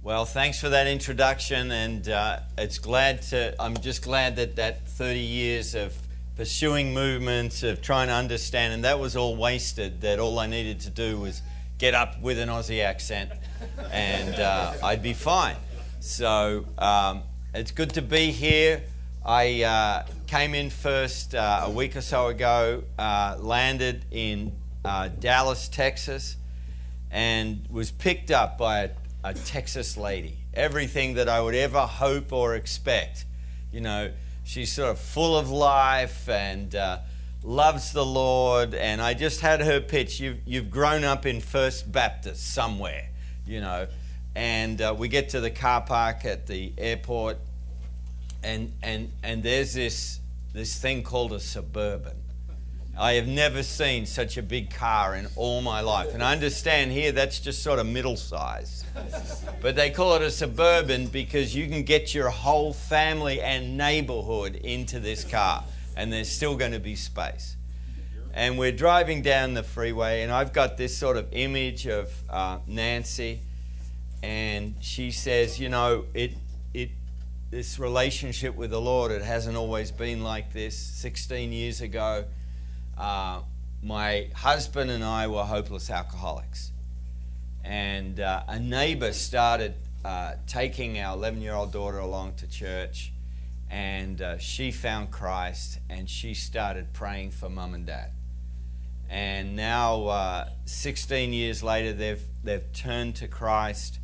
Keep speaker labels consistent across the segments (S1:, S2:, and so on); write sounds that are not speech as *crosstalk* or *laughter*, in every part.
S1: Well, thanks for that introduction, and uh, it's glad to. I'm just glad that that 30 years of pursuing movements, of trying to understand, and that was all wasted. That all I needed to do was get up with an Aussie accent, and uh, I'd be fine. So um, it's good to be here. I uh, came in first uh, a week or so ago, uh, landed in uh, Dallas, Texas, and was picked up by a a Texas lady. Everything that I would ever hope or expect. You know, she's sort of full of life and uh, loves the Lord. And I just had her pitch you've, you've grown up in First Baptist somewhere, you know. And uh, we get to the car park at the airport, and, and, and there's this, this thing called a suburban. I have never seen such a big car in all my life. And I understand here that's just sort of middle size. But they call it a suburban because you can get your whole family and neighborhood into this car, and there's still going to be space. And we're driving down the freeway, and I've got this sort of image of uh, Nancy, and she says, You know, it, it, this relationship with the Lord, it hasn't always been like this. 16 years ago, uh, my husband and I were hopeless alcoholics. And uh, a neighbor started uh, taking our 11 year old daughter along to church, and uh, she found Christ and she started praying for mum and dad. And now, uh, 16 years later, they've, they've turned to Christ.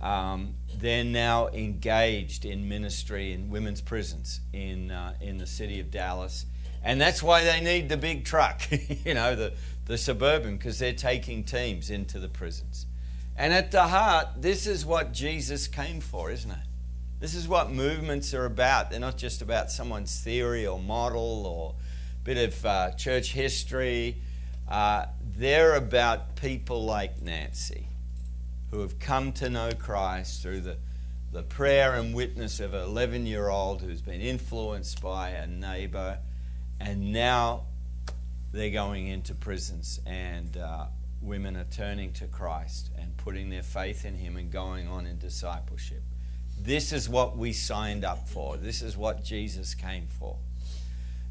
S1: Um, they're now engaged in ministry in women's prisons in, in the city of Dallas and that's why they need the big truck, *laughs* you know, the, the suburban, because they're taking teams into the prisons. And at the heart, this is what Jesus came for, isn't it? This is what movements are about. They're not just about someone's theory or model or a bit of uh, church history. Uh, they're about people like Nancy who have come to know Christ through the, the prayer and witness of an 11 year old who's been influenced by a neighbor and now they're going into prisons, and uh, women are turning to Christ and putting their faith in Him and going on in discipleship. This is what we signed up for. This is what Jesus came for.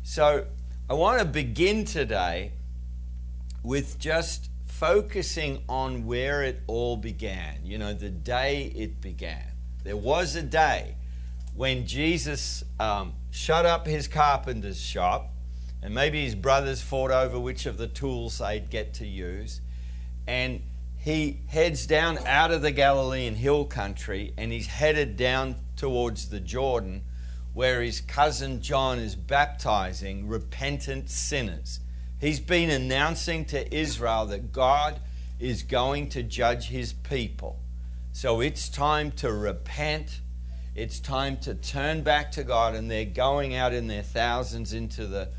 S1: So I want to begin today with just focusing on where it all began. You know, the day it began. There was a day when Jesus um, shut up his carpenter's shop and maybe his brothers fought over which of the tools they'd get to use. And he heads down out of the Galilean hill country and he's headed down towards the Jordan where his cousin John is baptizing repentant sinners. He's been announcing to Israel that God is going to judge his people. So it's time to repent. It's time to turn back to God, and they're going out in their thousands into the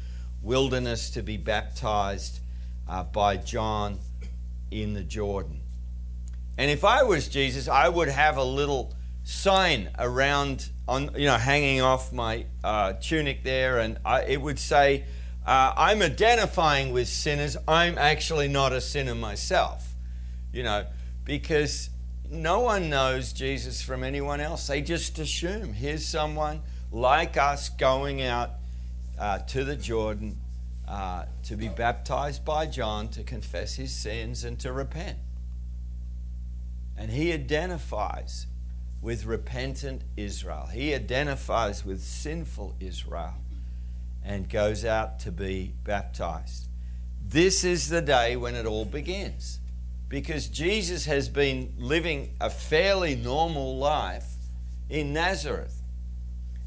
S1: wilderness to be baptized uh, by John in the Jordan. And if I was Jesus, I would have a little sign around, on you know, hanging off my uh, tunic there, and I, it would say, uh, "I'm identifying with sinners. I'm actually not a sinner myself," you know, because no one knows Jesus from anyone else. They just assume here's someone like us going out uh, to the Jordan uh, to be baptized by John to confess his sins and to repent. And he identifies with repentant Israel. He identifies with sinful Israel and goes out to be baptized. This is the day when it all begins because Jesus has been living a fairly normal life in Nazareth.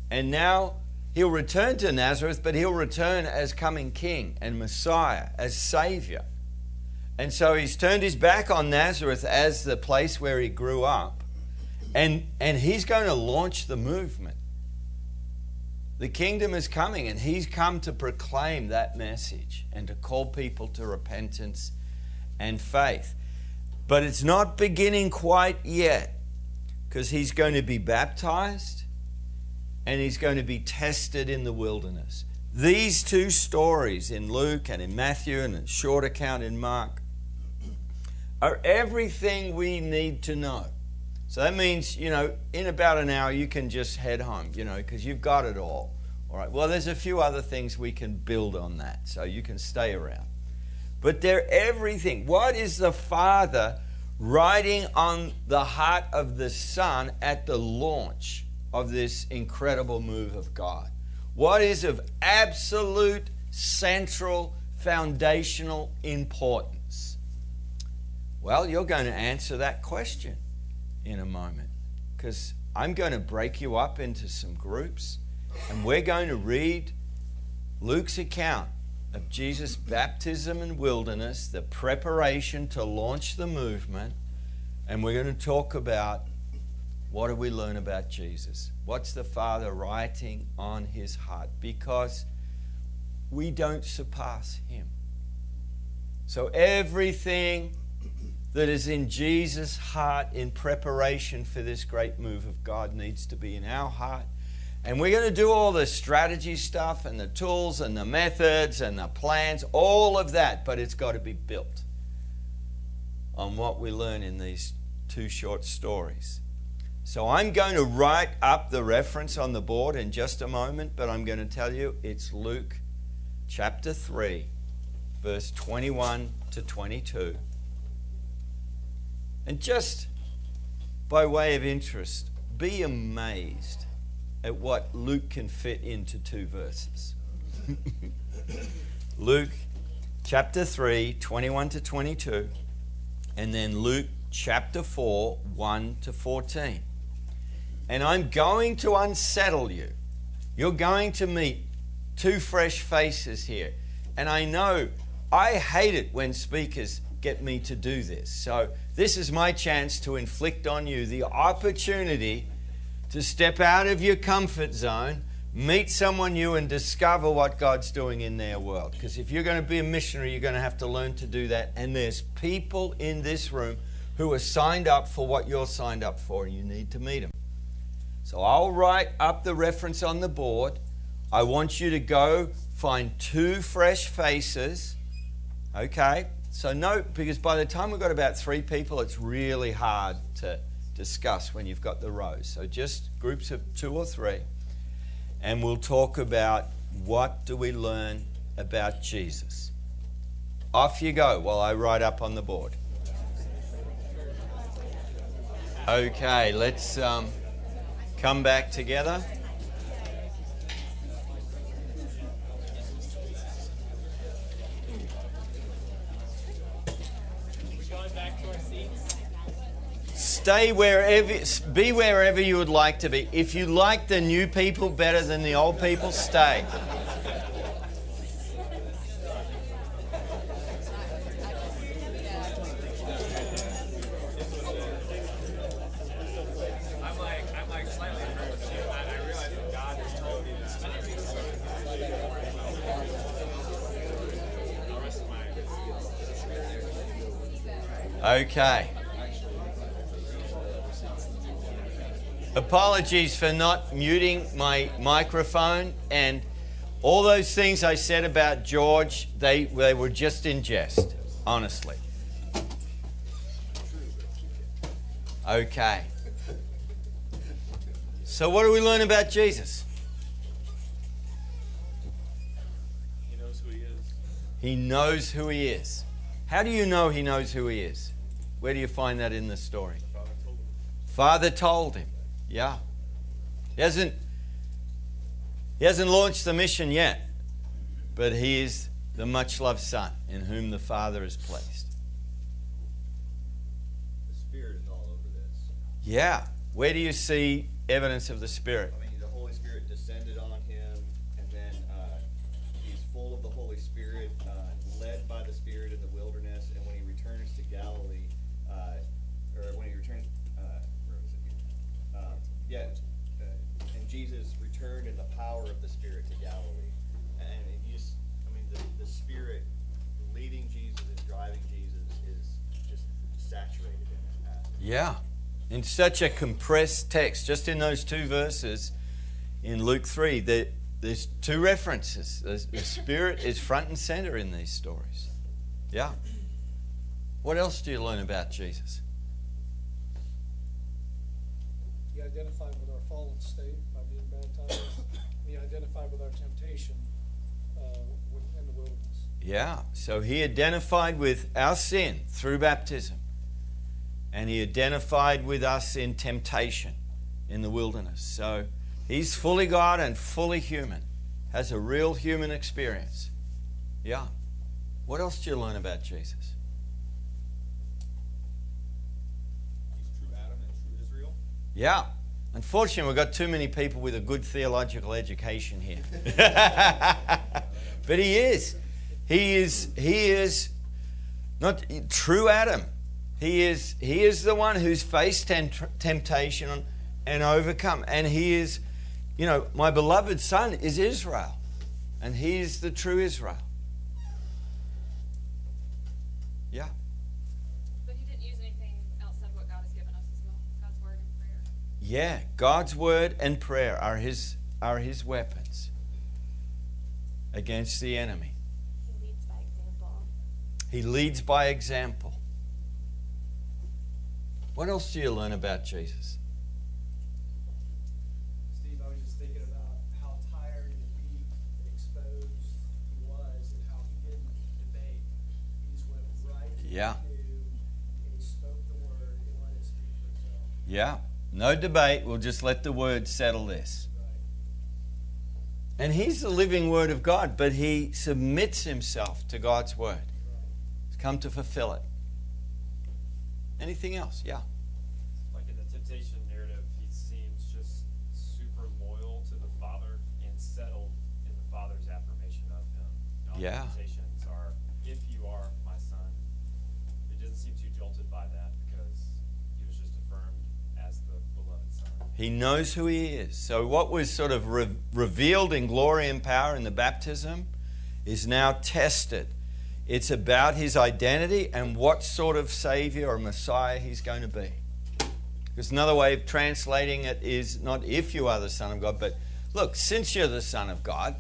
S1: And now He'll return to Nazareth, but he'll return as coming king and Messiah, as Savior. And so he's turned his back on Nazareth as the place where he grew up. And, and he's going to launch the movement. The kingdom is coming, and he's come to proclaim that message and to call people to repentance and faith. But it's not beginning quite yet because he's going to be baptized and he's going to be tested in the wilderness. These two stories in Luke and in Matthew and a short account in Mark are everything we need to know So that means, you know, in about an hour you can just head home, you know, because you've got it all. All right. Well, there's a few other things we can build on that, so you can stay around. But they're everything. What is the Father writing on the heart of the Son at the launch of this incredible move of God? What is of absolute, central, foundational importance? Well, you're going to answer that question in a moment because I'm going to break you up into some groups and we're going to read Luke's account of Jesus' baptism and wilderness, the preparation to launch the movement, and we're going to talk about what do we learn about Jesus? What's the Father writing on his heart? Because we don't surpass him. So everything that is in Jesus' heart in preparation for this great move of God needs to be in our heart and we're going to do all the strategy stuff and the tools and the methods and the plans, all of that, but it's got to be built on what we learn in these two short stories. So I'm going to write up the reference on the board in just a moment, but I'm going to tell you it's Luke chapter 3, verse 21 to 22. And just by way of interest, be amazed at what Luke can fit into two verses. *laughs* Luke chapter 3, 21 to 22, and then Luke chapter 4, 1 to 14. And I'm going to unsettle you. You're going to meet two fresh faces here. And I know I hate it when speakers get me to do this. So, this is my chance to inflict on you the opportunity to step out of your comfort zone, meet someone new, and discover what God's doing in their world. Because if you're going to be a missionary, you're going to have to learn to do that. And there's people in this room who are signed up for what you're signed up for, and you need to meet them. So I'll write up the reference on the board. I want you to go find two fresh faces. Okay? So, note, because by the time we've got about three people, it's really hard to discuss when you've got the rows. So just groups of two or three, and we'll talk about what do we learn about Jesus. Off you go while I write up on the board. Okay, let's um, come back together. Stay wherever, be wherever you would like to be. If you like the new people better than the old people, stay. Okay. Apologies for not muting my microphone and all those things I said about George, they, they were just in jest, honestly. Okay. So, what do we learn about Jesus?
S2: He knows who he is.
S1: He knows who he is. How do you know he knows who he is? Where do you find that in the story?
S2: Father told him.
S1: Father told him. Yeah. He hasn't he hasn't launched the mission yet, but he is the much loved son in whom the Father is placed.
S3: The Spirit is all over this.
S1: Yeah. Where do you see evidence of the Spirit?
S3: Power of the Spirit to Galilee. And you just, I mean, the, the Spirit leading Jesus and driving Jesus is just saturated in this passage.
S1: Yeah. In such a compressed text, just in those two verses in Luke 3, there, there's two references. The *laughs* Spirit is front and center in these stories. Yeah. What else do you learn about Jesus? Yeah, so he identified with our sin through baptism. And he identified with us in temptation in the wilderness. So he's fully God and fully human, has a real human experience. Yeah. What else do you learn about Jesus?
S4: He's true Adam and true Israel.
S1: Yeah. Unfortunately, we've got too many people with a good theological education here. *laughs* *laughs* but he is. He is he is not true Adam. He is he is the one who's faced tempt- temptation and overcome and he is you know, my beloved son is Israel and he is the true Israel. Yeah.
S5: But he didn't use anything outside of what God has given us as well. God's word and prayer.
S1: Yeah, God's word and prayer are his are his weapons against the enemy.
S6: He leads by example.
S1: He leads by example. What else do you learn about Jesus?
S7: Steve, I was just thinking about how tired and weak and exposed he was and how he didn't debate. He just went right
S1: Yeah.
S7: what he knew and he spoke the word and let it speak for itself.
S1: Yeah, no debate. We'll just let the word settle this.
S7: Right.
S1: And he's the living word of God, but he submits himself to God's word. Come to fulfill it. Anything else? Yeah.
S2: Like in the temptation narrative, he seems just super loyal to the Father and settled in the Father's affirmation of him. All the
S1: Yeah.
S2: temptations are, if you are my son. He doesn't seem too jolted by that because he was just affirmed as the beloved son.
S1: He knows who he is. So, what was sort of re- revealed in glory and power in the baptism is now tested. It's about his identity and what sort of Savior or Messiah he's going to be. Because another way of translating it is not if you are the Son of God, but look, since you're the Son of God,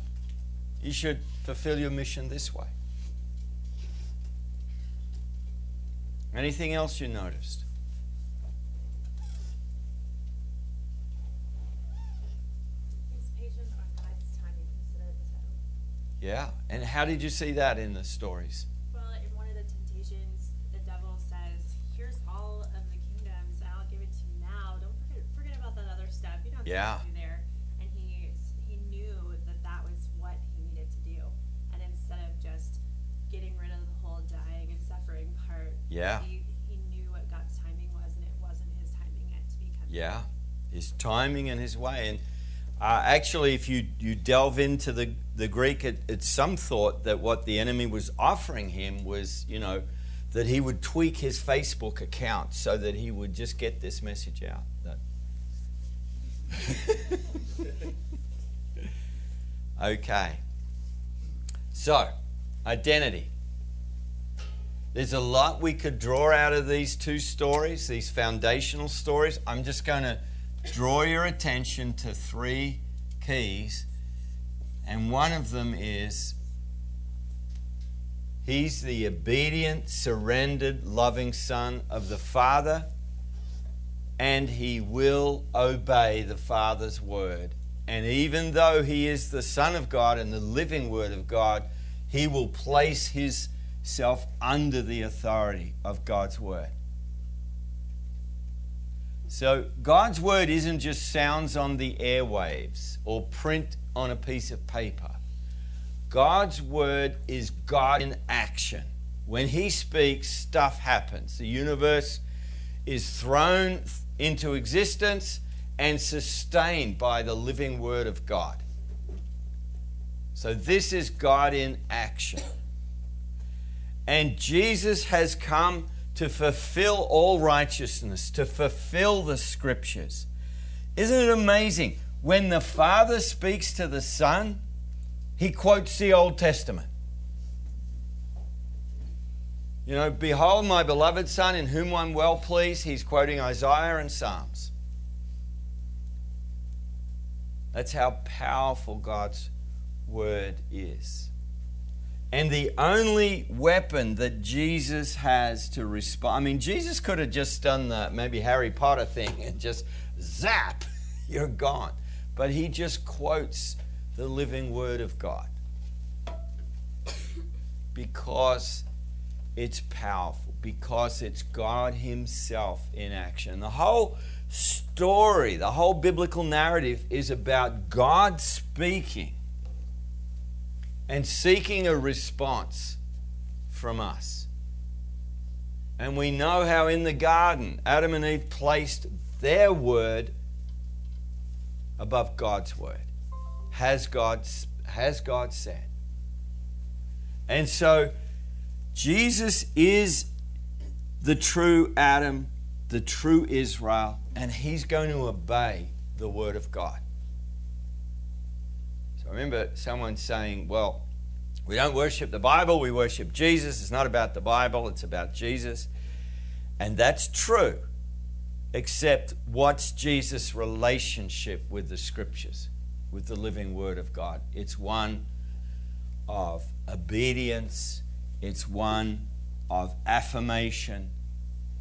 S1: you should fulfill your mission this way. Anything else you noticed? Yeah. And how did you see that in the stories?
S6: Well, in one of the temptations, the devil says, "Here's all of the kingdoms. I'll give it to you now. Don't forget, forget about that other stuff. You don't have
S1: Yeah.
S6: to do there." And he he knew that that was what he needed to do. And instead of just getting rid of the whole dying and suffering part,
S1: Yeah.
S6: he, he knew what God's timing was, and it wasn't his timing yet to become.
S1: Yeah, his timing and his way. And uh, actually, if you, you delve into the, the Greek, it, it's some thought that what the enemy was offering him was, you know, that he would tweak his Facebook account so that he would just get this message out. *laughs* Okay. So, identity. There's a lot we could draw out of these two stories, these foundational stories. I'm just going to draw your attention to three keys. And one of them is he's the obedient, surrendered, loving son of the Father, and he will obey the Father's word. And even though he is the Son of God and the living word of God, he will place his self under the authority of God's word. So, God's word isn't just sounds on the airwaves or print on a piece of paper. God's word is God in action. When He speaks, stuff happens. The universe is thrown into existence and sustained by the living word of God. So, this is God in action. And Jesus has come to fulfill all righteousness, to fulfill the scriptures. Isn't it amazing? When the Father speaks to the Son, he quotes the Old Testament. You know, behold my beloved Son in whom I'm well pleased. He's quoting Isaiah and Psalms. That's how powerful God's word is. And the only weapon that Jesus has to respond, I mean, Jesus could have just done the maybe Harry Potter thing and just zap, *laughs* you're gone. But he just quotes the living word of God because it's powerful, because it's God Himself in action. The whole story, the whole biblical narrative is about God speaking and seeking a response from us. And we know how in the garden, Adam and Eve placed their word above God's word. Has God, has God said? And so Jesus is the true Adam, the true Israel, and he's going to obey the word of God. I remember someone saying, well, we don't worship the Bible, we worship Jesus. It's not about the Bible, it's about Jesus. And that's true, except what's Jesus' relationship with the scriptures, with the living word of God? It's one of obedience, it's one of affirmation.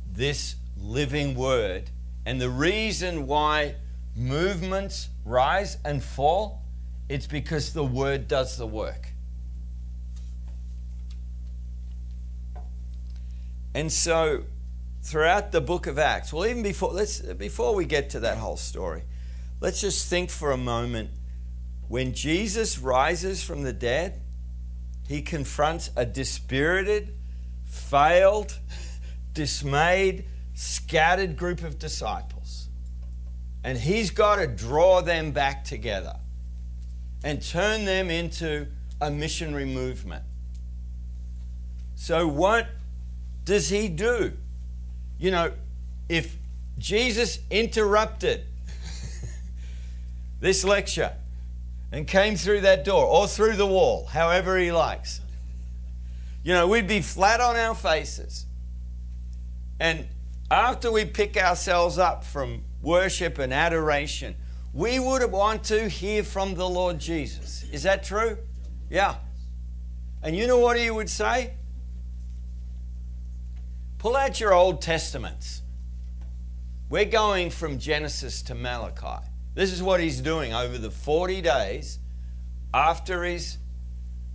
S1: This living word, and the reason why movements rise and fall, it's because the word does the work. And so throughout the book of Acts, well, even before let's before we get to that whole story, let's just think for a moment. When Jesus rises from the dead, he confronts a dispirited, failed, dismayed, scattered group of disciples. And he's got to draw them back together and turn them into a missionary movement. So, what does he do? You know, if Jesus interrupted *laughs* this lecture and came through that door or through the wall, however he likes, you know, we'd be flat on our faces. And after we pick ourselves up from worship and adoration, we would want to hear from the Lord Jesus. Is that true? Yeah. And you know what he would say? Pull out your Old Testaments. We're going from Genesis to Malachi. This is what he's doing over the 40 days after he's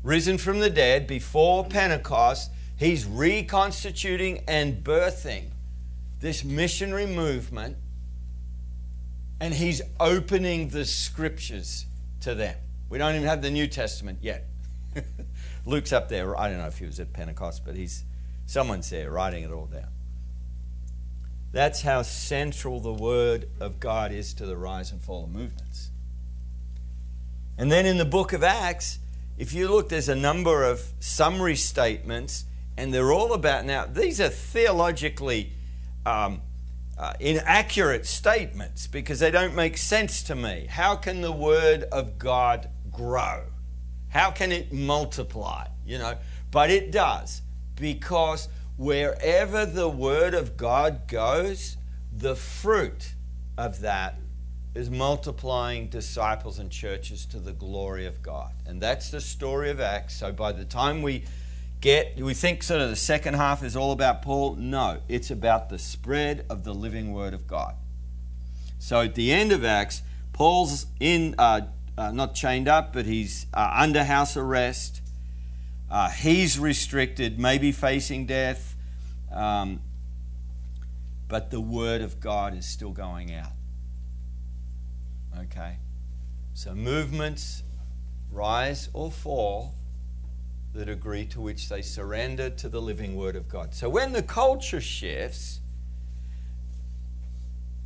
S1: risen from the dead, before Pentecost. He's reconstituting and birthing this missionary movement, and he's opening the scriptures to them. We don't even have the New Testament yet. *laughs* Luke's up there. I don't know if he was at Pentecost, but he's someone's there writing it all down. That's how central the Word of God is to the rise and fall of movements. And then in the book of Acts, if you look, there's a number of summary statements, and they're all about now, these are theologically um, uh, inaccurate statements because they don't make sense to me. How can the Word of God grow? How can it multiply? You know, but it does because wherever the Word of God goes, the fruit of that is multiplying disciples and churches to the glory of God. And that's the story of Acts. So by the time we get, we think sort of the second half is all about Paul. No, it's about the spread of the living Word of God. So at the end of Acts, Paul's in, uh, uh, not chained up, but he's uh, under house arrest. Uh, he's restricted, maybe facing death. Um, but the Word of God is still going out. Okay? So movements rise or fall the degree to which they surrender to the living Word of God. So when the culture shifts,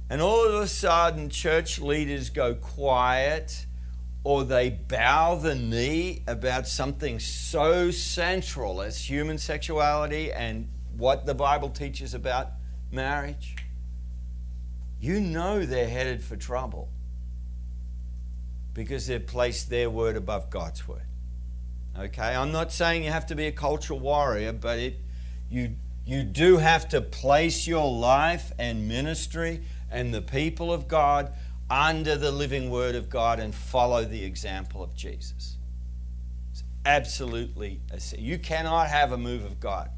S1: and all of a sudden church leaders go quiet or they bow the knee about something so central as human sexuality and what the Bible teaches about marriage, you know they're headed for trouble because they've placed their word above God's word. Okay, I'm not saying you have to be a cultural warrior, but it, you, you do have to place your life and ministry and the people of God under the living word of God and follow the example of Jesus. It's absolutely. You cannot have a move of God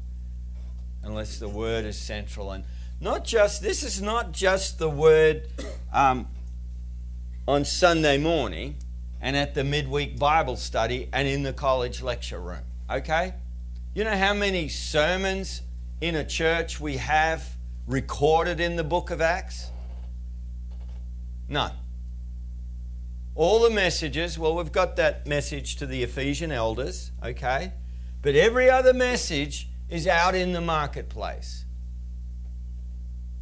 S1: unless the word is central. And not just, this is not just the word um, on Sunday morning and at the midweek Bible study and in the college lecture room. Okay? You know how many sermons in a church we have recorded in the book of Acts? None. All the messages, well, we've got that message to the Ephesian elders, okay? But every other message is out in the marketplace.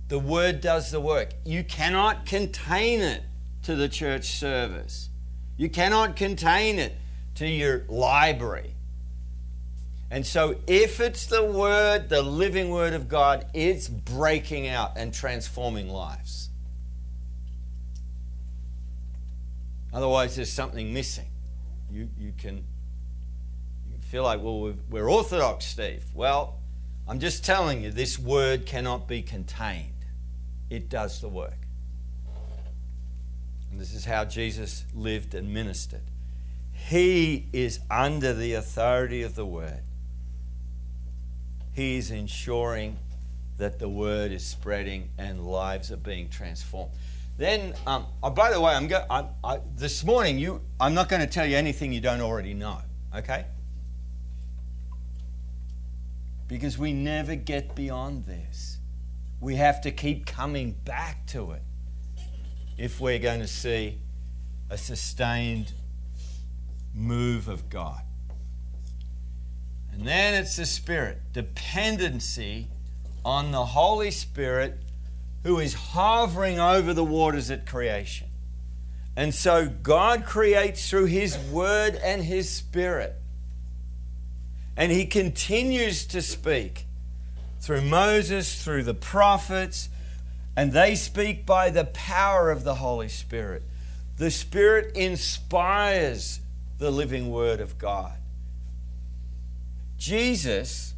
S1: The word does the work. You cannot contain it to the church service, you cannot contain it to your library. And so, if it's the Word, the living Word of God, it's breaking out and transforming lives. Otherwise, there's something missing. You, you, can, you can feel like, well, we're Orthodox, Steve. Well, I'm just telling you, this Word cannot be contained, it does the work. This is how Jesus lived and ministered. He is under the authority of the Word. He is ensuring that the word is spreading and lives are being transformed. Then, um, oh, by the way, I'm go- I, I, this morning you, I'm not going to tell you anything you don't already know, okay? Because we never get beyond this. We have to keep coming back to it if we're going to see a sustained move of God. And then it's the Spirit, dependency on the Holy Spirit who is hovering over the waters at creation. And so God creates through His Word and His Spirit. And He continues to speak through Moses, through the prophets, and they speak by the power of the Holy Spirit. The Spirit inspires the living Word of God. Jesus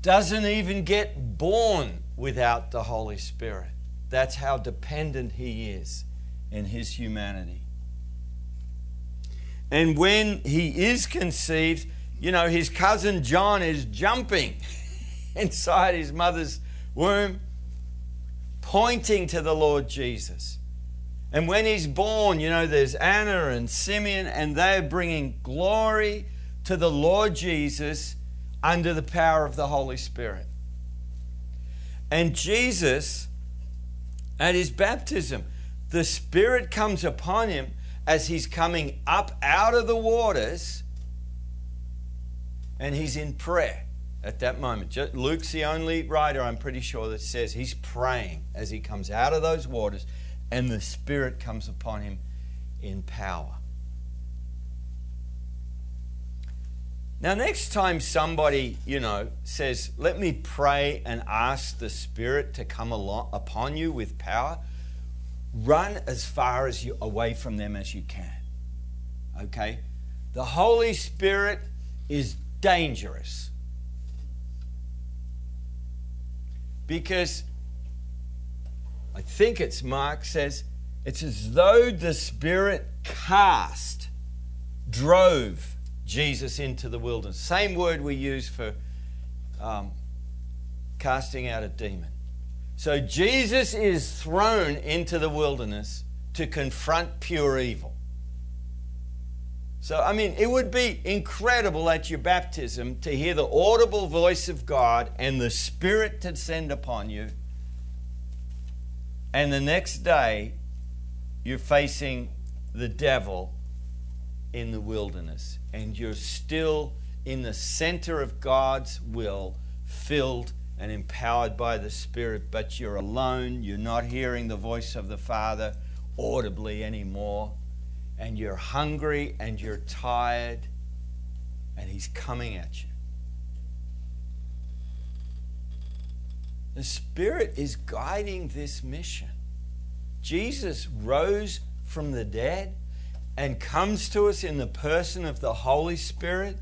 S1: doesn't even get born without the Holy Spirit. That's how dependent he is in his humanity. And when he is conceived, you know, his cousin John is jumping *laughs* inside his mother's womb, pointing to the Lord Jesus. And when he's born, you know, there's Anna and Simeon, and they're bringing glory to the Lord Jesus under the power of the Holy Spirit. And Jesus, at his baptism, the Spirit comes upon him as he's coming up out of the waters and he's in prayer at that moment. Luke's the only writer, I'm pretty sure, that says he's praying as he comes out of those waters and the Spirit comes upon him in power. Now, next time somebody, you know, says, Let me pray and ask the Spirit to come along, upon you with power, run as far as you away from them as you can. Okay? The Holy Spirit is dangerous. Because I think it's Mark says, it's as though the Spirit cast, drove Jesus into the wilderness. Same word we use for um, casting out a demon. So Jesus is thrown into the wilderness to confront pure evil. So, I mean, it would be incredible at your baptism to hear the audible voice of God and the Spirit to descend upon you. And the next day, you're facing the devil in the wilderness and you're still in the center of God's will, filled and empowered by the Spirit, but you're alone, you're not hearing the voice of the Father audibly anymore, and you're hungry and you're tired, and He's coming at you. The Spirit is guiding this mission. Jesus rose from the dead and comes to us in the person of the Holy Spirit.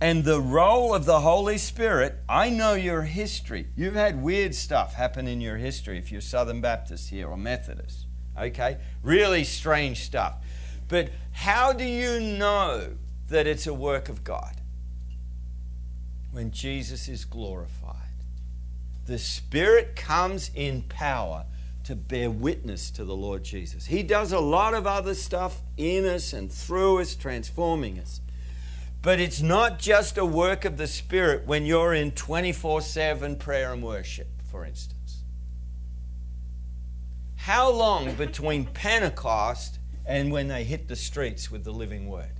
S1: And the role of the Holy Spirit, I know your history. You've had weird stuff happen in your history if you're Southern Baptist here or Methodist. Okay? Really strange stuff. But how do you know that it's a work of God. When Jesus is glorified, the Spirit comes in power to bear witness to the Lord Jesus. He does a lot of other stuff in us and through us, transforming us. But it's not just a work of the Spirit when you're in 24 7 prayer and worship, for instance. How long between Pentecost and when they hit the streets with the living word?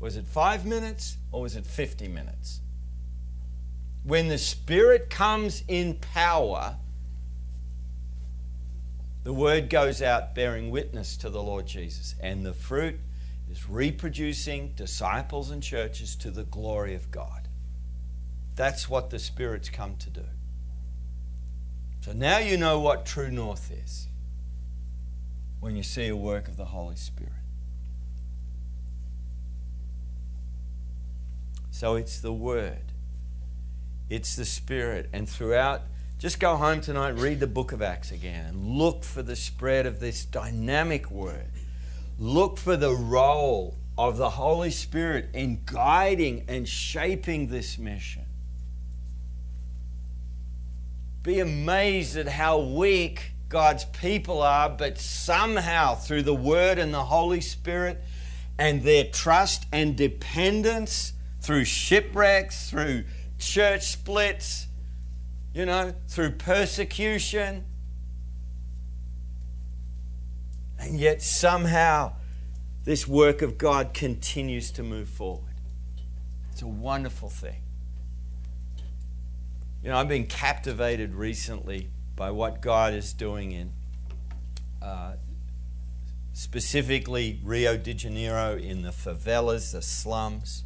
S1: Was it five minutes or was it 50 minutes? When the Spirit comes in power, the word goes out bearing witness to the Lord Jesus, and the fruit is reproducing disciples and churches to the glory of God. That's what the Spirit's come to do. So now you know what true north is when you see a work of the Holy Spirit. So it's the Word, it's the Spirit, and throughout, just go home tonight, read the book of Acts again, and look for the spread of this dynamic Word. Look for the role of the Holy Spirit in guiding and shaping this mission. Be amazed at how weak God's people are, but somehow through the Word and the Holy Spirit and their trust and dependence through shipwrecks, through church splits, you know, through persecution. And yet somehow this work of God continues to move forward. It's a wonderful thing. You know, I've been captivated recently by what God is doing in uh, specifically Rio de Janeiro in the favelas, the slums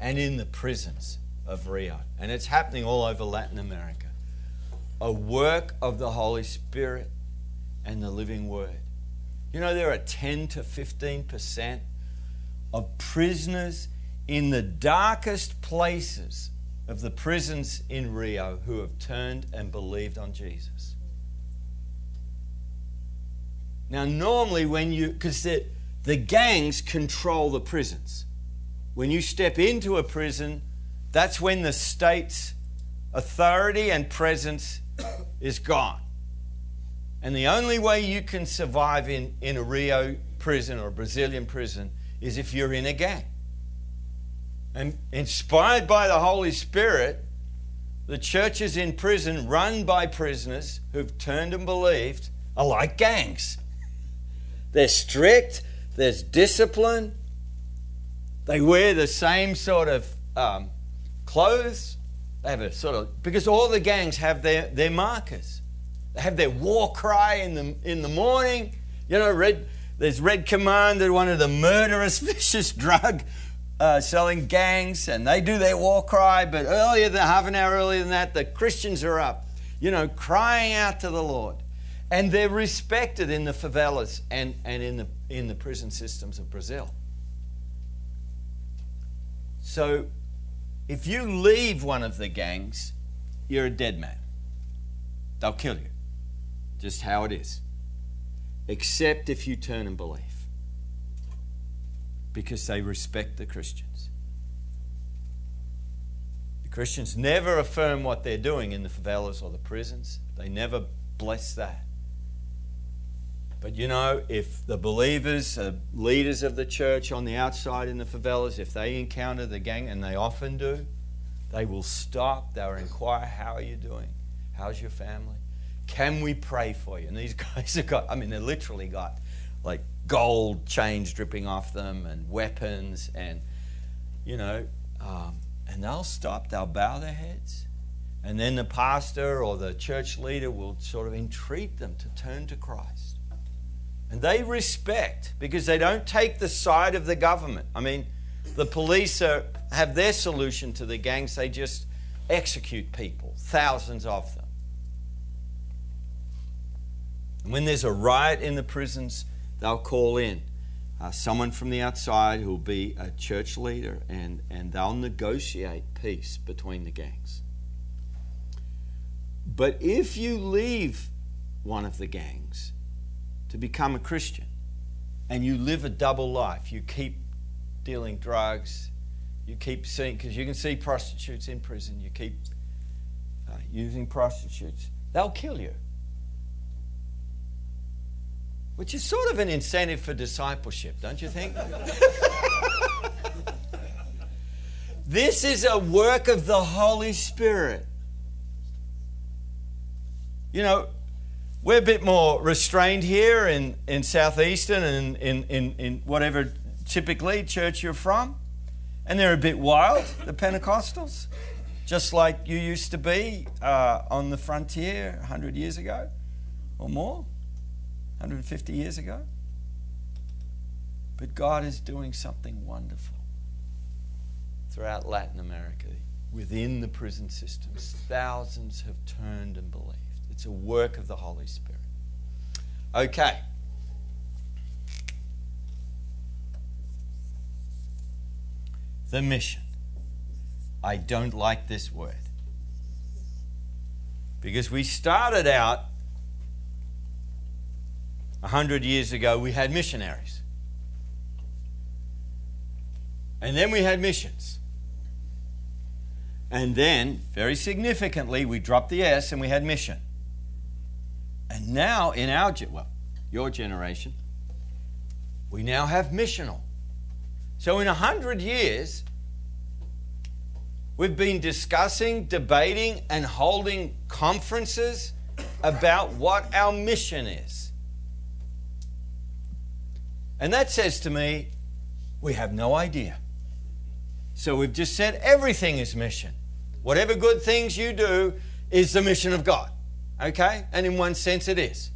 S1: and in the prisons of Rio. And it's happening all over Latin America. A work of the Holy Spirit and the living Word. You know, there are 10 to 15% of prisoners in the darkest places of the prisons in Rio who have turned and believed on Jesus. Now, normally, when you, because the, the gangs control the prisons. When you step into a prison, that's when the state's authority and presence is gone. And the only way you can survive in, in a Rio prison or a Brazilian prison is if you're in a gang. And inspired by the Holy Spirit, the churches in prison, run by prisoners who've turned and believed, are like gangs. They're strict, there's discipline, they wear the same sort of um, clothes. They have a sort of because all the gangs have their, their markers. They have their war cry in the in the morning. You know, red. There's Red Commander, one of the murderous, *laughs* vicious drug uh, selling gangs, and they do their war cry. But earlier than half an hour earlier than that, the Christians are up, you know, crying out to the Lord, and they're respected in the favelas and, and in the in the prison systems of Brazil. So if you leave one of the gangs, you're a dead man. They'll kill you. Just how it is. Except if you turn and believe. Because they respect the Christians. The Christians never affirm what they're doing in the favelas or the prisons, they never bless that. But you know, if the believers, uh, leaders of the church on the outside in the favelas, if they encounter the gang, and they often do, they will stop, they'll inquire, How are you doing? How's your family? Can we pray for you? And these *laughs* guys have got, I mean, they literally got like gold chains dripping off them and weapons, and, you know, um, and they'll stop, they'll bow their heads. And then the pastor or the church leader will sort of entreat them to turn to Christ. And they respect because they don't take the side of the government. I mean, the police are, have their solution to the gangs, they just execute people, thousands of them. And when there's a riot in the prisons, they'll call in uh, someone from the outside who will be a church leader and, and they'll negotiate peace between the gangs. But if you leave one of the gangs, to become a Christian and you live a double life, you keep dealing drugs, you keep seeing, because you can see prostitutes in prison, you keep uh, using prostitutes, they'll kill you. Which is sort of an incentive for discipleship, don't you think? *laughs* this is a work of the Holy Spirit. You know, we're a bit more restrained here in, in Southeastern and in, in, in whatever typically church you're from. And they're a bit wild, the Pentecostals, just like you used to be uh, on the frontier 100 years ago or more, 150 years ago. But God is doing something wonderful throughout Latin America, within the prison systems. Thousands have turned and believed. It's a work of the Holy Spirit. Okay. The mission. I don't like this word. Because we started out a hundred years ago, we had missionaries. And then we had missions. And then, very significantly, we dropped the S and we had mission. And now, in our, well, your generation, we now have missional. So, in a hundred years, we've been discussing, debating, and holding conferences about what our mission is. And that says to me, we have no idea. So we've just said everything is mission. Whatever good things you do is the mission of God. Okay? And in one sense, it is.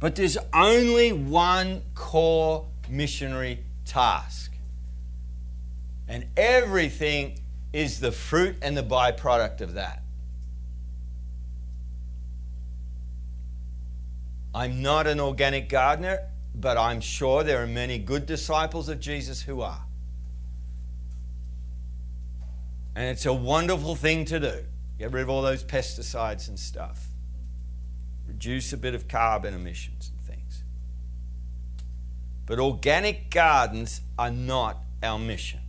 S1: But there's only one core missionary task. And everything is the fruit and the byproduct of that. I'm not an organic gardener, but I'm sure there are many good disciples of Jesus who are. And it's a wonderful thing to do. Get rid of all those pesticides and stuff. Reduce a bit of carbon emissions and things. But organic gardens are not our mission.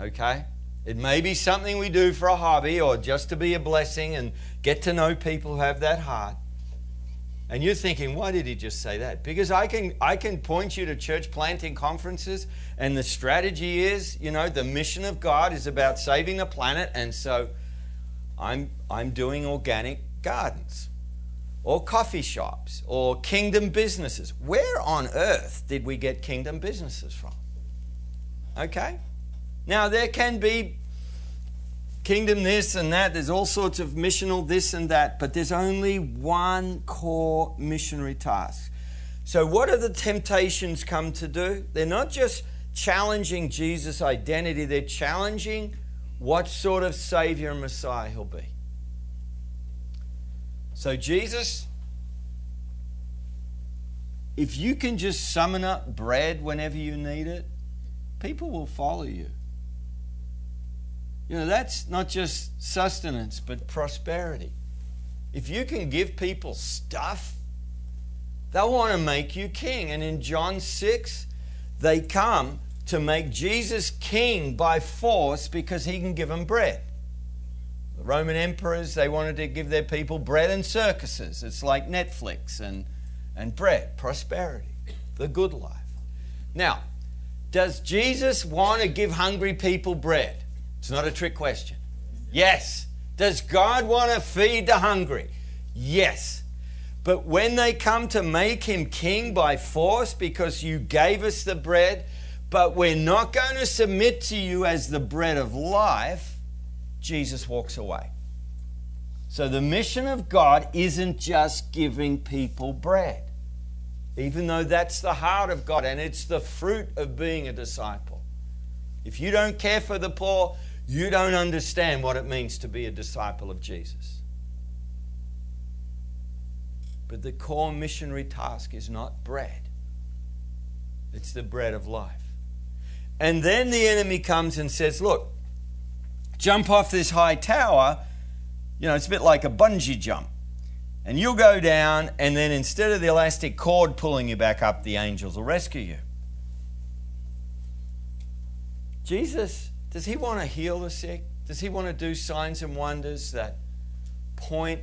S1: Okay? It may be something we do for a hobby or just to be a blessing and get to know people who have that heart. And you're thinking, why did he just say that? Because I can, I can point you to church planting conferences, and the strategy is, you know, the mission of God is about saving the planet, and so I'm, I'm doing organic gardens or coffee shops or kingdom businesses. Where on earth did we get kingdom businesses from? Okay? Now, there can be kingdom this and that, there's all sorts of missional this and that, but there's only one core missionary task. So, what do the temptations come to do? They're not just challenging Jesus' identity, they're challenging what sort of Savior and Messiah he'll be. So, Jesus, if you can just summon up bread whenever you need it, people will follow you. You know, that's not just sustenance, but prosperity. If you can give people stuff, they'll want to make you king. And in John 6, they come to make Jesus king by force because he can give them bread. The Roman emperors, they wanted to give their people bread and circuses. It's like Netflix and, and bread, prosperity, the good life. Now, does Jesus want to give hungry people bread? It's not a trick question. Yes. Does God want to feed the hungry? Yes. But when they come to make him king by force because you gave us the bread, but we're not going to submit to you as the bread of life, Jesus walks away. So the mission of God isn't just giving people bread, even though that's the heart of God and it's the fruit of being a disciple. If you don't care for the poor, you don't understand what it means to be a disciple of Jesus. But the core missionary task is not bread, it's the bread of life. And then the enemy comes and says, Look, jump off this high tower. You know, it's a bit like a bungee jump. And you'll go down, and then instead of the elastic cord pulling you back up, the angels will rescue you. Jesus, does he want to heal the sick? Does he want to do signs and wonders that point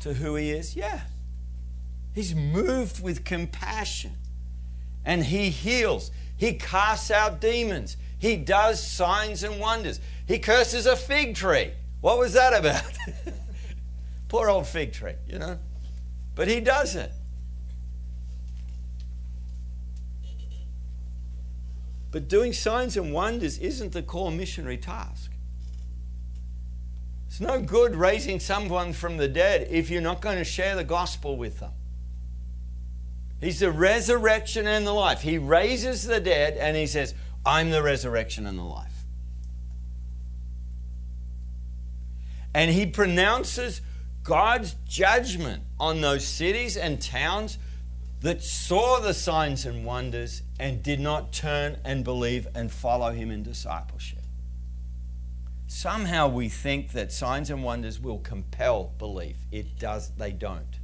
S1: to who he is? Yeah. He's moved with compassion and he heals. He casts out demons. He does signs and wonders. He curses a fig tree. What was that about? *laughs* Poor old fig tree, you know? But he does it. But doing signs and wonders isn't the core missionary task. It's no good raising someone from the dead if you're not going to share the gospel with them. He's the resurrection and the life. He raises the dead and he says, I'm the resurrection and the life. And he pronounces God's judgment on those cities and towns that saw the signs and wonders and did not turn and believe and follow him in discipleship. Somehow we think that signs and wonders will compel belief. It does they don't.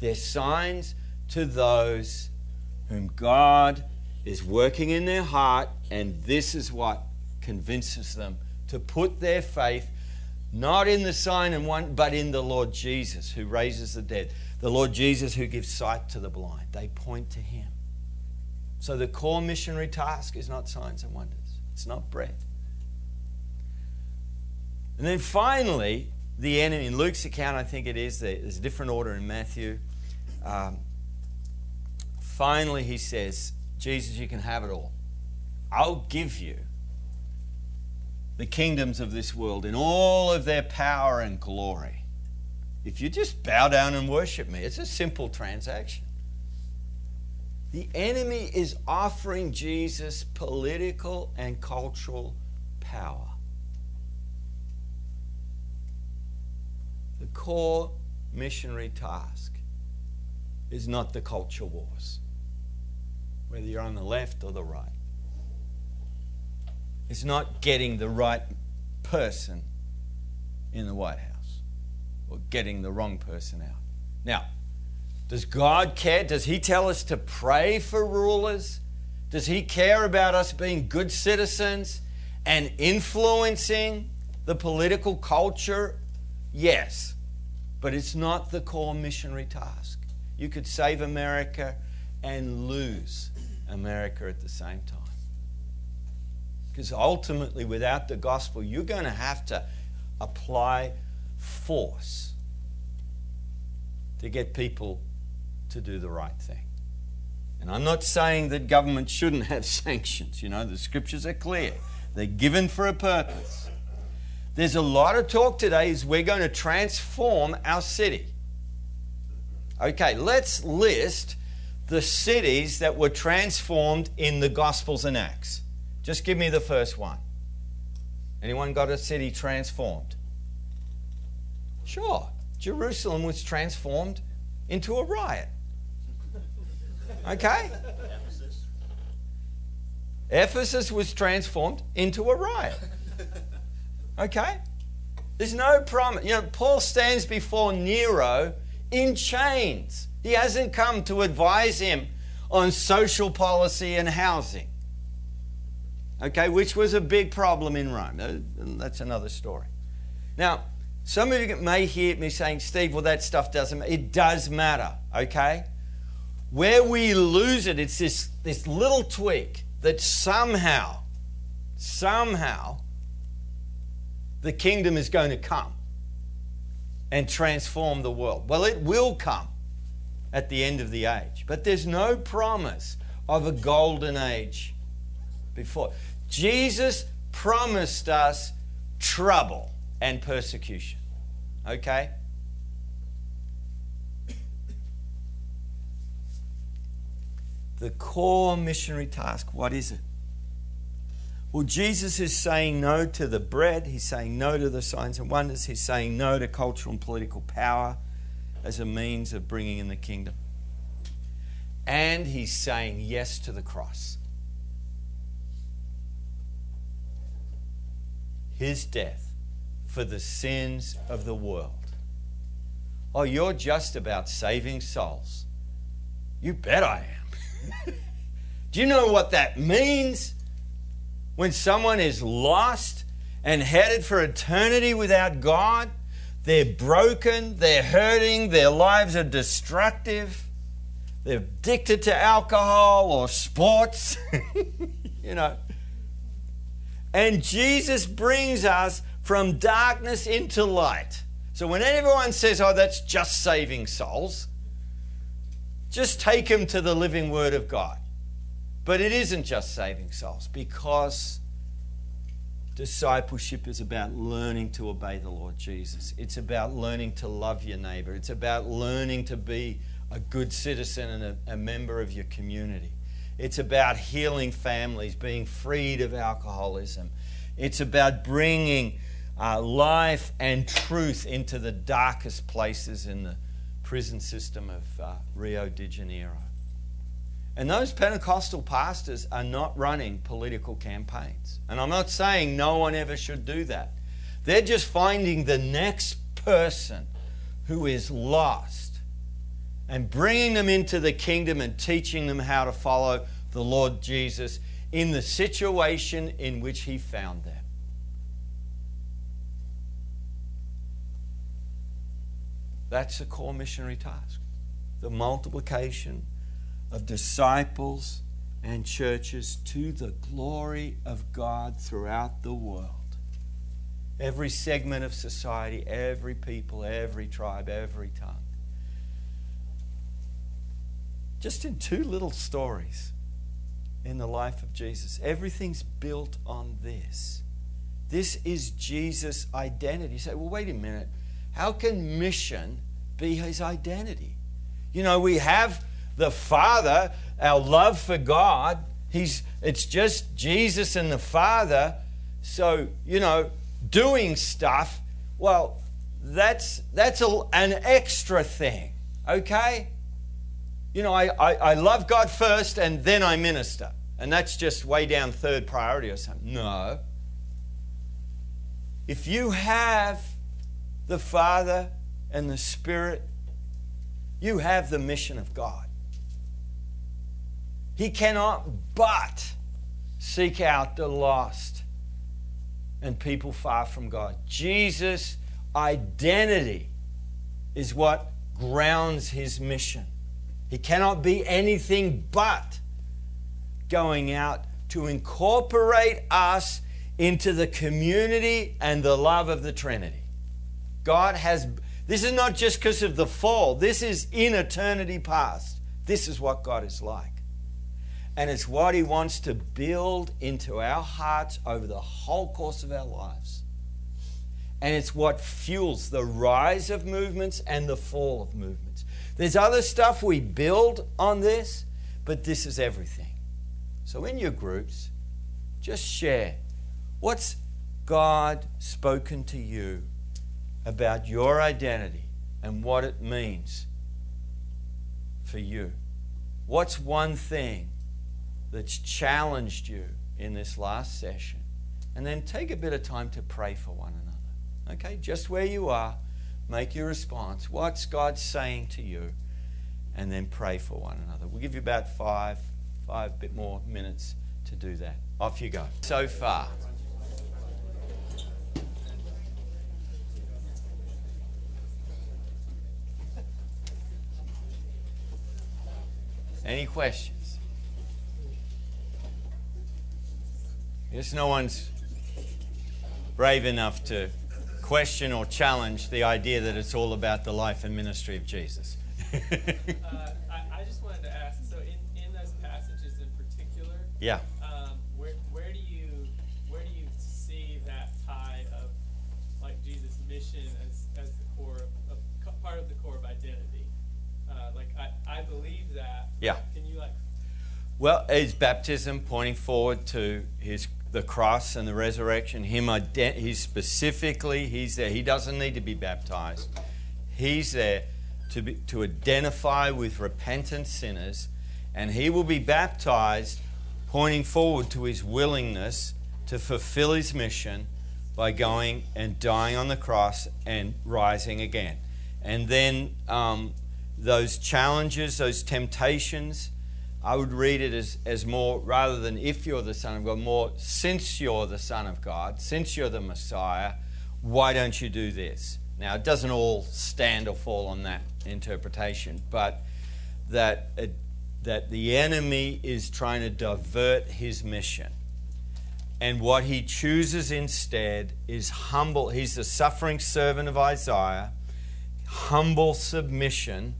S1: They're signs to those whom God is working in their heart and this is what convinces them to put their faith not in the sign and one but in the Lord Jesus who raises the dead. The Lord Jesus who gives sight to the blind. They point to him. So the core missionary task is not signs and wonders. It's not bread. And then finally, the enemy, in Luke's account, I think it is, there's a different order in Matthew. Um, finally, he says, Jesus, you can have it all. I'll give you the kingdoms of this world in all of their power and glory. If you just bow down and worship me, it's a simple transaction. The enemy is offering Jesus political and cultural power. The core missionary task is not the culture wars, whether you're on the left or the right. It's not getting the right person in the White House or getting the wrong person out. Now, does God care? Does He tell us to pray for rulers? Does He care about us being good citizens and influencing the political culture? Yes, but it's not the core missionary task. You could save America and lose America at the same time. Because ultimately, without the gospel, you're going to have to apply force to get people to do the right thing. And I'm not saying that government shouldn't have *laughs* sanctions. You know, the scriptures are clear, they're given for a purpose. There's a lot of talk today is we're going to transform our city. Okay, let's list the cities that were transformed in the Gospels and Acts. Just give me the first one. Anyone got a city transformed? Sure. Jerusalem was transformed into a riot. Okay?
S3: Ephesus.
S1: Was transformed into a riot. Okay? There's no promise. You know, Paul stands before Nero in chains. He hasn't come to advise him on social policy and housing okay, which was a big problem in Rome. Uh, that's another story. Now, some of you may hear me saying, Steve, well, that stuff doesn't matter. It does matter, okay? Where we lose it, it's this, this little tweak that somehow, somehow, the kingdom is going to come and transform the world. Well, it will come at the end of the age, but there's no promise of a golden age before. Jesus promised us trouble and persecution. Okay? The core missionary task, what is it? Well, Jesus is saying no to the bread. He's saying no to the signs and wonders. He's saying no to cultural and political power as a means of bringing in the kingdom. And he's saying yes to the cross. his death for the sins of the world. Oh, you're just about saving souls. You bet I am. Do you know what that means? When someone is lost and headed for eternity without God, they're broken, they're hurting, their lives are destructive, they're addicted to alcohol or sports, *laughs* you know. And Jesus brings us from darkness into light. So when everyone says, oh, that's just saving souls, just take them to the living Word of God. But it isn't just saving souls because discipleship is about learning to obey the Lord Jesus. It's about learning to love your neighbor. It's about learning to be a good citizen and a, a member of your community. It's about healing families, being freed of alcoholism. It's about bringing uh, life and truth into the darkest places in the prison system of uh, Rio de Janeiro. And those Pentecostal pastors are not running political campaigns. And I'm not saying no one ever should do that. They're just finding the next person who is lost and bringing them into the kingdom and teaching them how to follow the Lord Jesus in the situation in which He found them. That's the core missionary task the multiplication of disciples and churches to the glory of God throughout the world. Every segment of society, every people, every tribe, every tongue. Just in two little stories in the life of Jesus, everything's built on this. This is Jesus' identity. You say, well, wait a minute. How can mission be his identity? You know, we have the Father, our love for God. He's it's just Jesus and the Father. So, you know, doing stuff, well, that's that's a, an extra thing. Okay? You know, I, I, I love God first and then I minister. And that's just way down third priority or something. No. If you have the Father and the Spirit, you have the mission of God. He cannot but seek out the lost and people far from God. Jesus' identity is what grounds his mission. He cannot be anything but going out to incorporate us into the community and the love of the Trinity. God has, this is not just because of the fall, this is in eternity past. This is what God is like. And it's what He wants to build into our hearts over the whole course of our lives. And it's what fuels the rise of movements and the fall of movements. There's other stuff we build on this, but this is everything. So in your groups, just share what's God spoken to you about your identity and what it means for you. What's one thing that's challenged you in this last session? And then take a bit of time to pray for one another. Okay, just where you are, make your response. What's God saying to you? And then pray for one another. We'll give you about five, five bit more minutes to do that. Off you go. So far. Any questions? Yes, no one's brave enough to question or challenge the idea that it's all about the life and ministry of Jesus. *laughs* *laughs*
S8: uh, I, I, just wanted to ask so, in, in those passages in particular,
S1: yeah.
S8: Um, where, where do you where do you see that tie of like Jesus' mission as, as the core of, of part of the core of identity? I, I believe that.
S1: Yeah.
S8: Can you like?
S1: Well, is baptism pointing forward to his the cross and the resurrection? Him, ident- he's specifically he's there. He doesn't need to be baptized. He's there to be, to identify with repentant sinners, and he will be baptized, pointing forward to his willingness to fulfill his mission by going and dying on the cross and rising again. And then um, those challenges, those temptations, I would read it as, as more, rather than if you're the Son of God, more since you're the Son of God, since you're the Messiah, why don't you do this? Now, it doesn't all stand or fall on that interpretation, but that, it, that the enemy is trying to divert his mission. And what he chooses instead is humble. He's the suffering servant of Isaiah, humble submission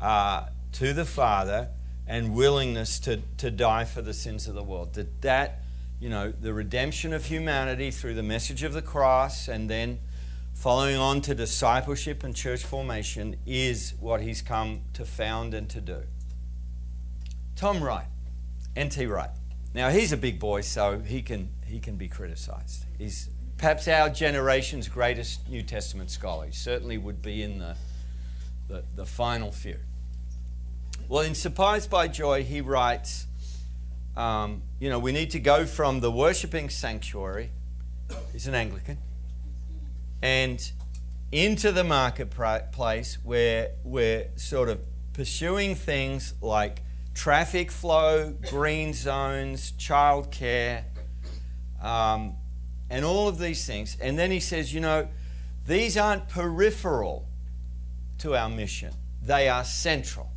S1: uh, to the Father and willingness to, to die for the sins of the world. That that, you know, the redemption of humanity through the message of the cross and then following on to discipleship and church formation is what he's come to found and to do. Tom Wright, N.T. Wright. Now he's a big boy, so he can he can be criticized. He's perhaps our generation's greatest New Testament scholar. He certainly would be in the the, the final few. Well, in Surprised by Joy, he writes, um, you know, we need to go from the worshipping sanctuary, he's an Anglican, and into the marketplace where we're sort of pursuing things like traffic flow, green zones, childcare, um, and all of these things. And then he says, you know, these aren't peripheral to our mission, they are central.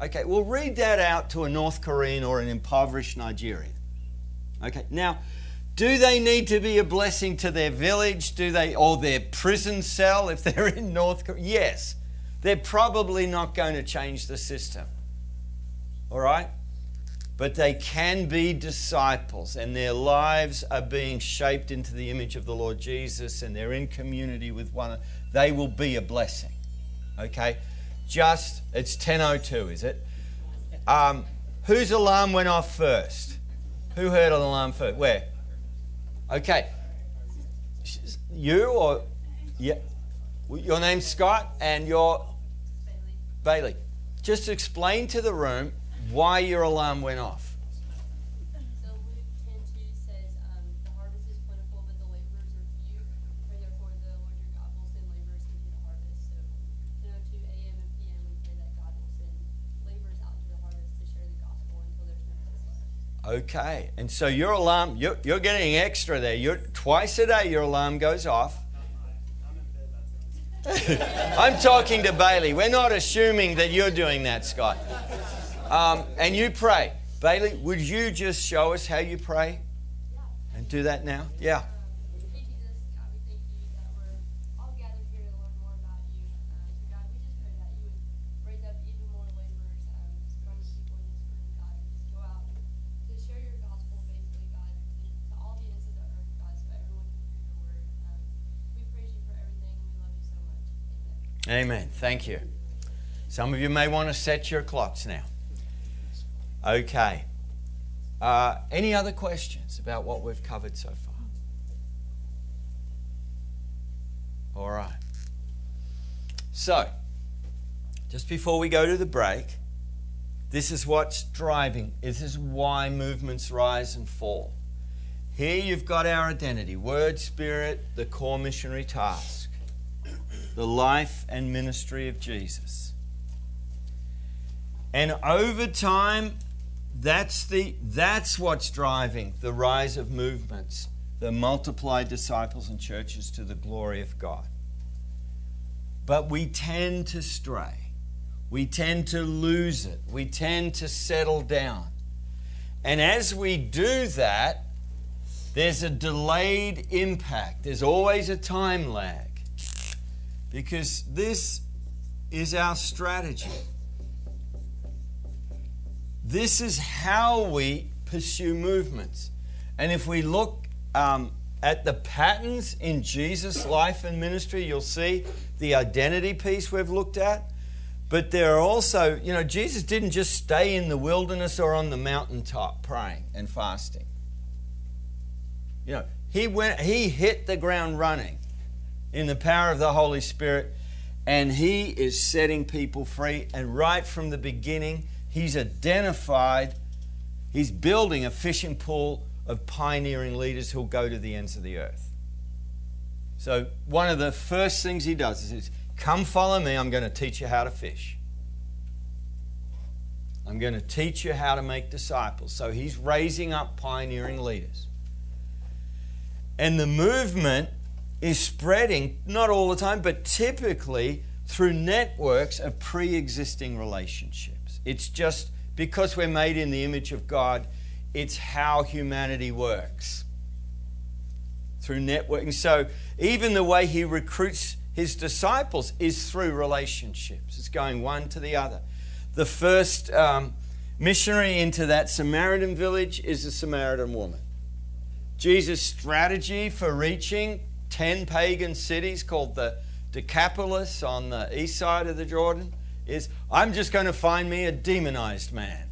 S1: Okay, well, read that out to a North Korean or an impoverished Nigerian. Okay, now, do they need to be a blessing to their village? Do they, or their prison cell if *laughs* they're in North Korea? Yes. They're probably not going to change the system. All right? But they can be disciples, and their lives are being shaped into the image of the Lord Jesus, and they're in community with one another. They will be a blessing. Okay? Just, it's 10.02, is it? Um, whose alarm went off first? Who heard an alarm first? Where? Okay. You or, yeah. Your name's Scott, and your Bailey. Just explain to the room why your alarm went off. Okay, and so your alarm, you're, you're getting extra there. You're, twice a day your alarm goes off. *laughs* I'm talking to Bailey. We're not assuming that you're doing that, Scott. Um, and you pray. Bailey, would you just show us how you pray? And do that now? Yeah.
S5: Dear Jesus, God, we thank you that we're all gathered here to learn more about you. Um, so God, we just pray that you would raise up even more laborers, um, from the people in this room, God, and just go out to share your gospel faithfully, God, to, to all the ends of the earth, God, so everyone can hear your word. Um, we praise you for everything, and we love you so much. Amen.
S1: Thank you. Some of you may want to set your clocks now. Okay. Uh, any other questions about what we've covered so far? All right. So, just before we go to the break, this is what's driving, this is why movements rise and fall. Here you've got our identity word, spirit, the core missionary task, the life and ministry of Jesus. And over time, that's, the, that's what's driving the rise of movements, the multiplied disciples and churches to the glory of God. But we tend to stray. We tend to lose it. We tend to settle down. And as we do that, there's a delayed impact. There's always a time lag. Because this is our strategy. This is how we pursue movements. And if we look um, at the patterns in Jesus' life and ministry, you'll see the identity piece we've looked at. But there are also, you know, Jesus didn't just stay in the wilderness or on the mountaintop praying and fasting. You know, he went he hit the ground running in the power of the Holy Spirit and he is setting people free and right from the beginning he's identified he's building a fishing pool of pioneering leaders who'll go to the ends of the earth. So one of the first things he does is Come follow me, I'm going to teach you how to fish. I'm going to teach you how to make disciples. So he's raising up pioneering leaders. And the movement is spreading, not all the time, but typically through networks of pre existing relationships. It's just because we're made in the image of God, it's how humanity works through networking. So even the way he recruits his disciples is through relationships, it's going one to the other. The first um, missionary into that Samaritan village is a Samaritan woman. Jesus' strategy for reaching 10 pagan cities called the Decapolis on the east side of the Jordan is I'm just going to find me a demonized man.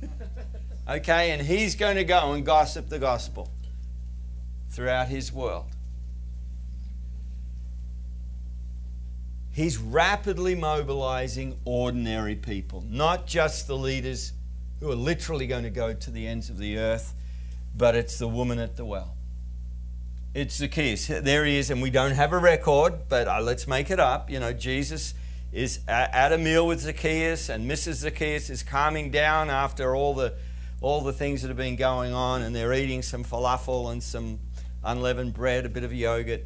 S1: *laughs* okay, and he's going to go and gossip the gospel throughout his world. He's rapidly mobilizing ordinary people, not just the leaders who are literally going to go to the ends of the earth, but it's the woman at the well. It's Zacchaeus. There he is, and we don't have a record, but uh, let's make it up. You know, Jesus is at a meal with Zacchaeus, and Mrs. Zacchaeus is calming down after all the all the things that have been going on, and they're eating some falafel and some unleavened bread, a bit of yogurt.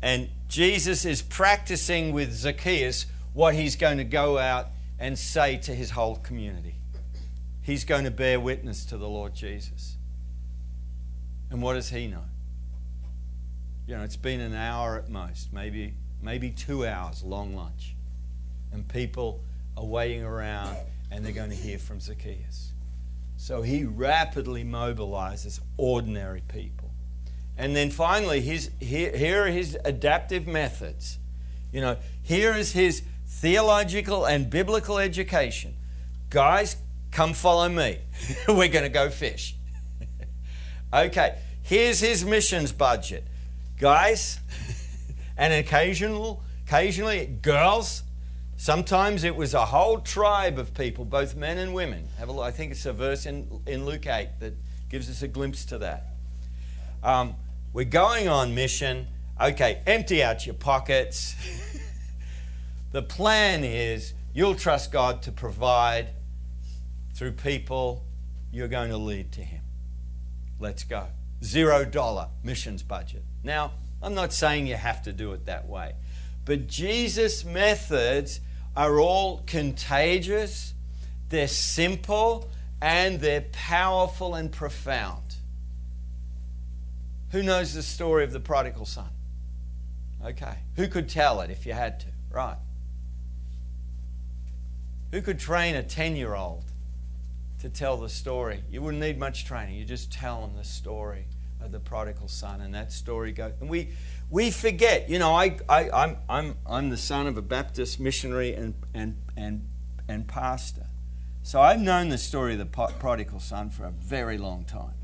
S1: And Jesus is practicing with Zacchaeus what he's going to go out and say to his whole community. He's going to bear witness to the Lord Jesus. And what does he know? You know, it's been an hour at most, maybe maybe 2 hours long lunch. And people are waiting around and they're going to hear from Zacchaeus. So he rapidly mobilizes ordinary people. And then finally, his, here, here are his adaptive methods. You know, here is his theological and biblical education. Guys, come follow me. *laughs* We're going to go fish. *laughs* okay, here's his missions budget. Guys, and occasional, occasionally girls, sometimes it was a whole tribe of people, both men and women. Have a look, I think it's a verse in, in Luke 8 that gives us a glimpse to that. Um, we're going on mission. Okay, empty out your pockets. *laughs* the plan is you'll trust God to provide through people you're going to lead to Him. Let's go. Zero dollar missions budget. Now, I'm not saying you have to do it that way, but Jesus' methods are all contagious, they're simple, and they're powerful and profound. Who knows the story of the prodigal son? Okay. Who could tell it if you had to? Right. Who could train a 10 year old to tell the story? You wouldn't need much training. You just tell them the story of the prodigal son, and that story goes. And we, we forget, you know, I, I, I'm, I'm, I'm the son of a Baptist missionary and, and, and, and pastor. So I've known the story of the prodigal son for a very long time.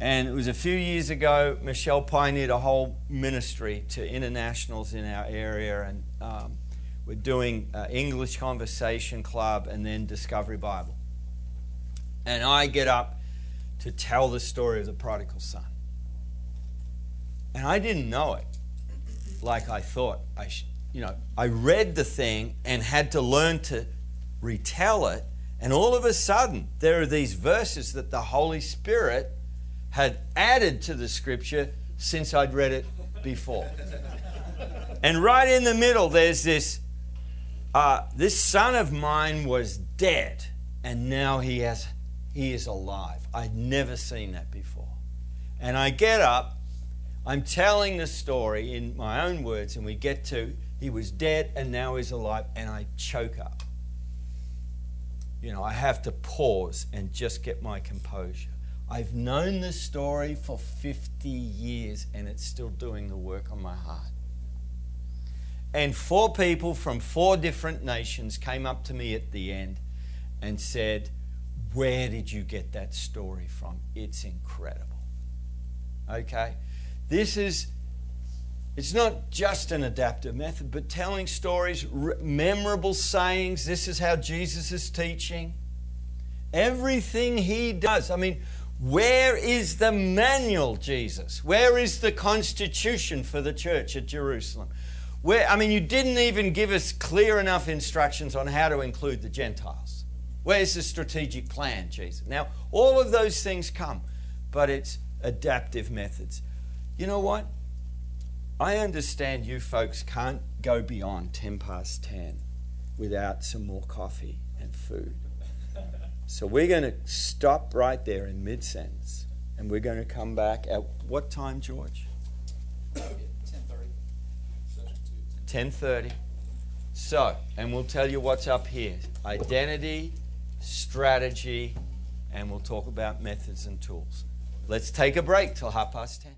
S1: And it was a few years ago, Michelle pioneered a whole ministry to internationals in our area. And um, we're doing English Conversation Club and then Discovery Bible. And I get up to tell the story of the prodigal son. And I didn't know it like I thought I. You know, I read the thing and had to learn to retell it. And all of a sudden, there are these verses that the Holy Spirit had added to the scripture since I'd read it before. and right in the middle, there's this uh, this son of mine was dead, and now he has he is alive. I'd never seen that before. And I get up, I'm telling the story in my own words, and we get to he was dead and now he's alive, and I choke up. You know, I have to pause and just get my composure. I've known this story for 50 years and it's still doing the work on my heart. And four people from four different nations came up to me at the end and said, Where did you get that story from? It's incredible. Okay? This is, it's not just an adaptive method, but telling stories, memorable sayings. This is how Jesus is teaching. Everything he does. I mean, where is the manual, Jesus? Where is the constitution for the church at Jerusalem? Where, I mean, you didn't even give us clear enough instructions on how to include the Gentiles. Where's the strategic plan, Jesus? Now, all of those things come, but it's adaptive methods. You know what? I understand you folks can't go beyond 10 past 10 without some more coffee and food. So we're going to stop right there in mid sentence and we're going to come back at what time, George?
S7: Ten thirty. Ten
S1: thirty. So, and we'll tell you what's up here. Identity, strategy, and we'll talk about methods and tools. Let's take a break till half past 10.